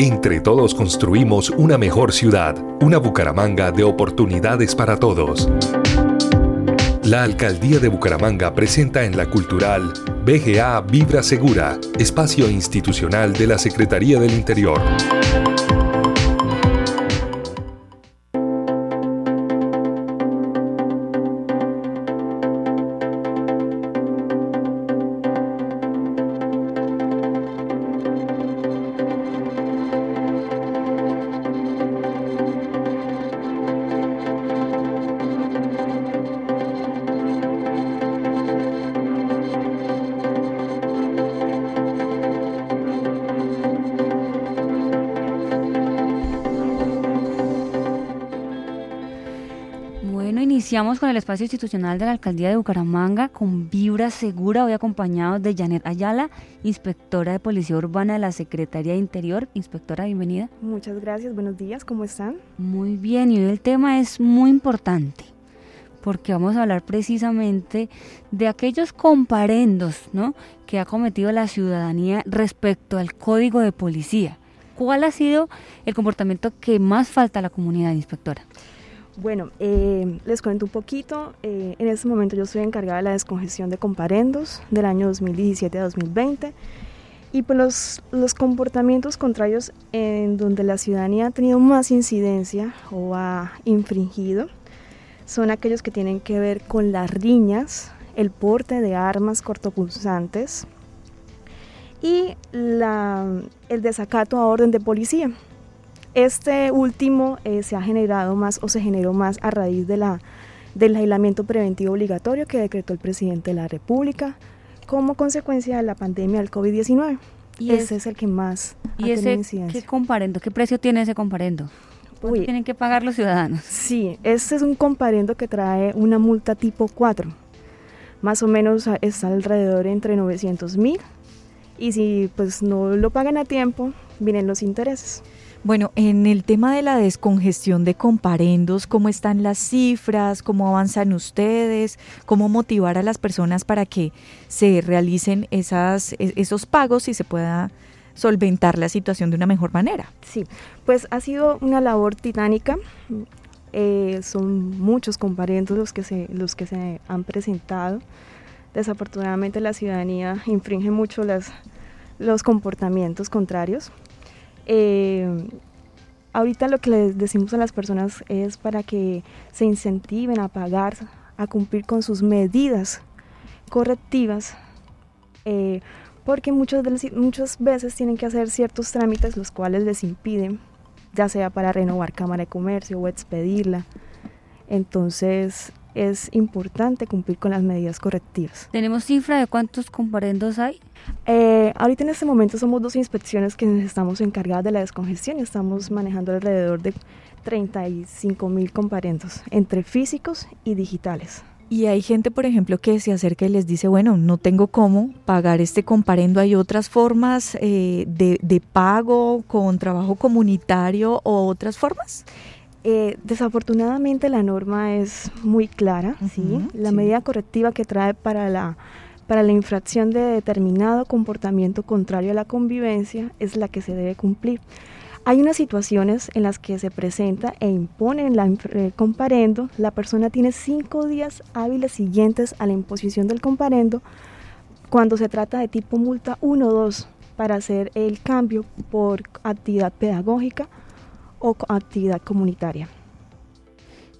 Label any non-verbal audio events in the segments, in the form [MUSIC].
Entre todos construimos una mejor ciudad, una Bucaramanga de oportunidades para todos. La Alcaldía de Bucaramanga presenta en la Cultural BGA Vibra Segura, espacio institucional de la Secretaría del Interior. Iniciamos con el espacio institucional de la Alcaldía de Bucaramanga con Vibra Segura, hoy acompañados de Janet Ayala, inspectora de Policía Urbana de la Secretaría de Interior. Inspectora, bienvenida. Muchas gracias, buenos días, ¿cómo están? Muy bien, y hoy el tema es muy importante porque vamos a hablar precisamente de aquellos comparendos ¿no? que ha cometido la ciudadanía respecto al código de policía. ¿Cuál ha sido el comportamiento que más falta a la comunidad, inspectora? Bueno, eh, les cuento un poquito. Eh, en este momento yo estoy encargada de la descongestión de comparendos del año 2017 a 2020. Y pues los, los, comportamientos contrarios en donde la ciudadanía ha tenido más incidencia o ha infringido son aquellos que tienen que ver con las riñas, el porte de armas cortopulsantes y la, el desacato a orden de policía. Este último eh, se ha generado más o se generó más a raíz de la, del aislamiento preventivo obligatorio que decretó el presidente de la República como consecuencia de la pandemia del COVID-19. Y ese es, el que más ¿Y ese qué comparendo? ¿Qué precio tiene ese comparendo? ¿Cuánto tienen que pagar los ciudadanos? Sí, este es un comparendo que trae una multa tipo 4. Más o menos está alrededor entre 900 mil y si pues no lo pagan a tiempo, vienen los intereses. Bueno, en el tema de la descongestión de comparendos, ¿cómo están las cifras? ¿Cómo avanzan ustedes? ¿Cómo motivar a las personas para que se realicen esas, e, esos pagos y se pueda solventar la situación de una mejor manera? Sí, pues ha sido una labor titánica. Eh, son muchos comparendos los que se, los que se han presentado. Desafortunadamente la ciudadanía infringe mucho las, los comportamientos contrarios. Eh, ahorita lo que les decimos a las personas es para que se incentiven a pagar, a cumplir con sus medidas correctivas, eh, porque muchas veces, muchas veces tienen que hacer ciertos trámites los cuales les impiden, ya sea para renovar Cámara de Comercio o expedirla. Entonces es importante cumplir con las medidas correctivas. ¿Tenemos cifra de cuántos comparendos hay? Eh, ahorita en este momento somos dos inspecciones que estamos encargadas de la descongestión y estamos manejando alrededor de 35 mil comparendos entre físicos y digitales. Y hay gente, por ejemplo, que se acerca y les dice, bueno, no tengo cómo pagar este comparendo. ¿Hay otras formas eh, de, pago con trabajo comunitario o otras formas? Eh, desafortunadamente la norma es muy clara, ¿sí? La medida correctiva que trae para la para la infracción de determinado comportamiento contrario a la convivencia es la que se debe cumplir. Hay unas situaciones en las que se presenta e impone la el comparendo, la persona tiene cinco días hábiles siguientes a la imposición del comparendo cuando se trata de tipo multa 1 o 2 para hacer el cambio por actividad pedagógica o actividad comunitaria.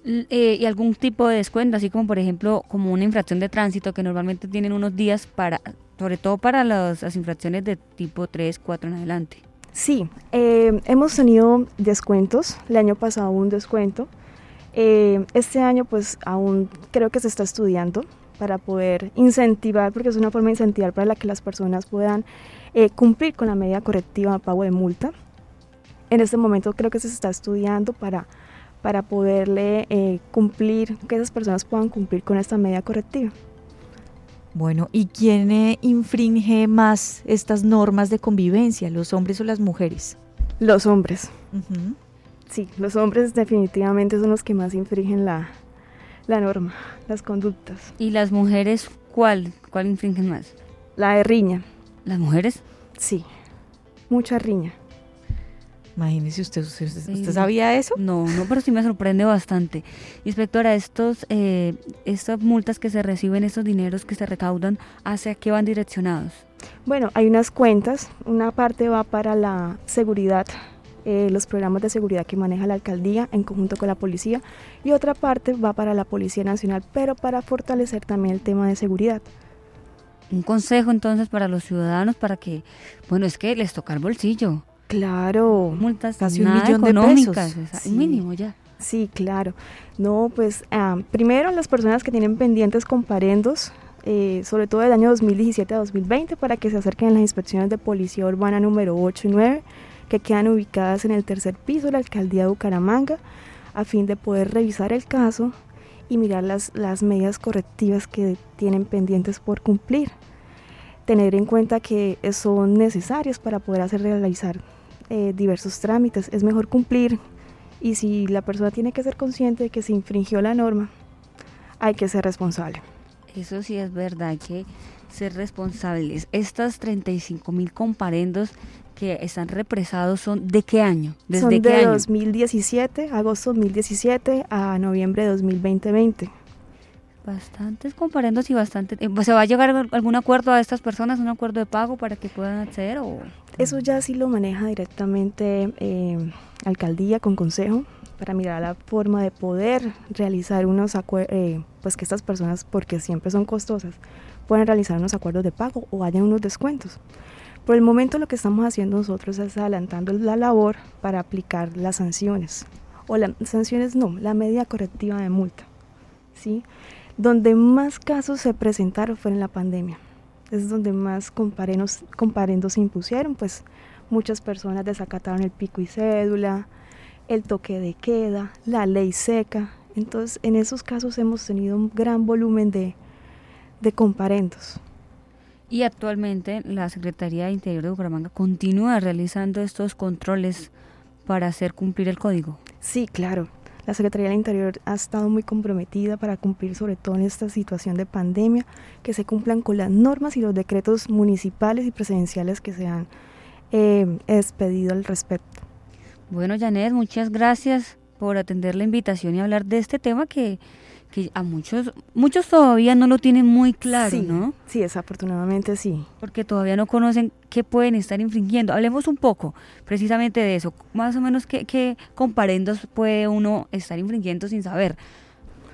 Eh, y algún tipo de descuento, así como por ejemplo como una infracción de tránsito que normalmente tienen unos días para, sobre todo para las, infracciones de tipo 3, 4 en adelante. Sí, eh, hemos tenido descuentos, el año pasado un descuento, eh, este año pues aún creo que se está estudiando para poder incentivar, porque es una forma de incentivar para la que las personas puedan cumplir con la medida correctiva de pago de multa. En este momento creo que se está estudiando para para poderle eh, cumplir, que esas personas puedan cumplir con esta medida correctiva. Bueno, ¿y quién eh, infringe más estas normas de convivencia, los hombres o las mujeres? Los hombres. Sí, los hombres definitivamente son los que más infringen la, la norma, las conductas. ¿Y las mujeres cuál? ¿Cuál infringen más? La de riña. ¿Las mujeres? Sí, mucha riña. Imagínese usted, ¿usted, sabía eso? No, no, pero sí me sorprende bastante. Inspectora, estos, eh, estas multas que se reciben, estos dineros que se recaudan, ¿hacia qué van direccionados? Bueno, hay unas cuentas, una parte va para la seguridad, eh, los programas de seguridad que maneja la alcaldía en conjunto con la policía, y otra parte va para la Policía Nacional, pero para fortalecer también el tema de seguridad un consejo entonces para los ciudadanos para que, bueno, es que les toca el bolsillo. Claro. Multas casi un millón económicas, de pesos. mínimo ya. Sí, claro. No, pues ah, primero las personas que tienen pendientes comparendos, eh, sobre todo del año 2017 a 2020, para que se acerquen a las inspecciones de Policía Urbana número 8 y 9, que quedan ubicadas en el tercer piso de la Alcaldía de Bucaramanga, a fin de poder revisar el caso y mirar las, las medidas correctivas que tienen pendientes por cumplir. Tener en cuenta que son necesarias para poder hacer realizar eh, diversos trámites. Es mejor cumplir y si la persona tiene que ser consciente de que se infringió la norma, hay que ser responsable. Eso sí es verdad, hay que ser responsables. Estas 35 mil comparendos que están represados son de qué año? ¿Desde son de 2017, agosto 2017 a noviembre de 2020. Bastantes comparendos y bastante. Eh, ¿Se va a llegar algún acuerdo a estas personas, un acuerdo de pago para que puedan acceder? O? Eso ya sí lo maneja directamente eh, alcaldía con consejo para mirar la forma de poder realizar unos acuerdos, eh, pues que estas personas, porque siempre son costosas, puedan realizar unos acuerdos de pago o hayan unos descuentos. Por el momento lo que estamos haciendo nosotros es adelantando la labor para aplicar las sanciones, o las sanciones no, la medida correctiva de multa, ¿sí? Donde más casos se presentaron fue en la pandemia. Es donde más comparendos, comparendos se impusieron, pues muchas personas desacataron el pico y cédula, el toque de queda, la ley seca. Entonces, en esos casos hemos tenido un gran volumen de, de comparendos. Y actualmente la Secretaría de Interior de Bucaramanga continúa realizando estos controles para hacer cumplir el código. Sí, claro. La Secretaría del Interior ha estado muy comprometida para cumplir, sobre todo en esta situación de pandemia, que se cumplan con las normas y los decretos municipales y presidenciales que se han eh, expedido al respecto. Bueno, Janet, muchas gracias por atender la invitación y hablar de este tema que, que a muchos muchos todavía no lo tienen muy claro, ¿no? Sí, desafortunadamente sí. Porque todavía no conocen qué pueden estar infringiendo. Hablemos un poco precisamente de eso. Más o menos qué, qué comparendos puede uno estar infringiendo sin saber.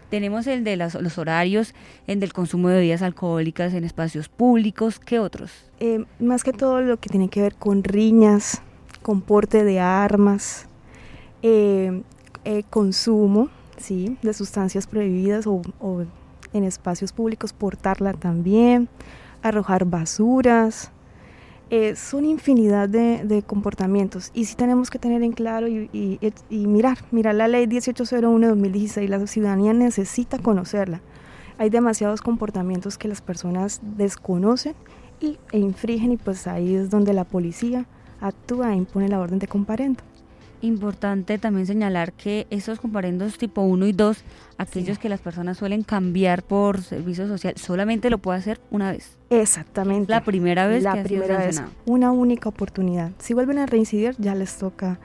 Tenemos el de los horarios, el del consumo de bebidas alcohólicas en espacios públicos. ¿Qué otros? Eh, más que todo lo que tiene que ver con riñas, con porte de armas, eh, eh, consumo ¿sí? de sustancias prohibidas o, en espacios públicos, portarla también, arrojar basuras. Eh, son infinidad de, comportamientos y sí tenemos que tener en claro y, mirar, mirar la ley 1801-2016, la ciudadanía necesita conocerla. Hay demasiados comportamientos que las personas desconocen y, e infringen y pues ahí es donde la policía actúa e impone la orden de comparendo. Importante también señalar que esos comparendos tipo 1 y 2, aquellos que las personas suelen cambiar por servicio social, solamente lo puede hacer una vez. Exactamente. La primera vez. La primera vez. Una única oportunidad. Si vuelven a reincidir, ya les toca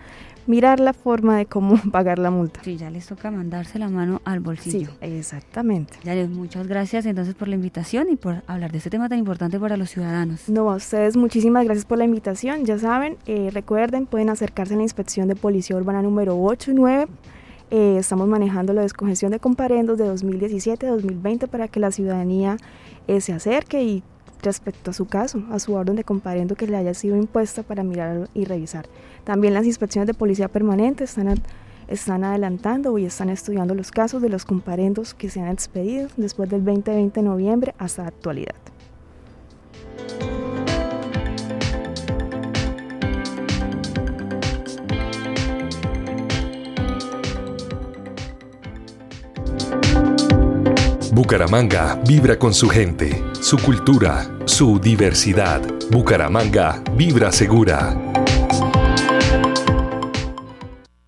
mirar la forma de cómo [LAUGHS] pagar la multa. Sí, ya les toca mandarse la mano al bolsillo. Sí, exactamente. Ya les muchas gracias entonces por la invitación y por hablar de este tema tan importante para los ciudadanos. No, a ustedes muchísimas gracias por la invitación. Ya saben, eh, recuerden, pueden acercarse a la inspección de Policía Urbana número 8 y 9. Eh, estamos manejando la descongestión de comparendos de 2017 a 2020 para que la ciudadanía eh, se acerque y respecto a su caso, a su orden de comparendo que le haya sido impuesta para mirar y revisar. También las inspecciones de policía permanente están, están adelantando y están estudiando los casos de los comparendos que se han expedido después del 20-20 de noviembre hasta la actualidad. Bucaramanga vibra con su gente, su cultura, su diversidad. Bucaramanga vibra segura.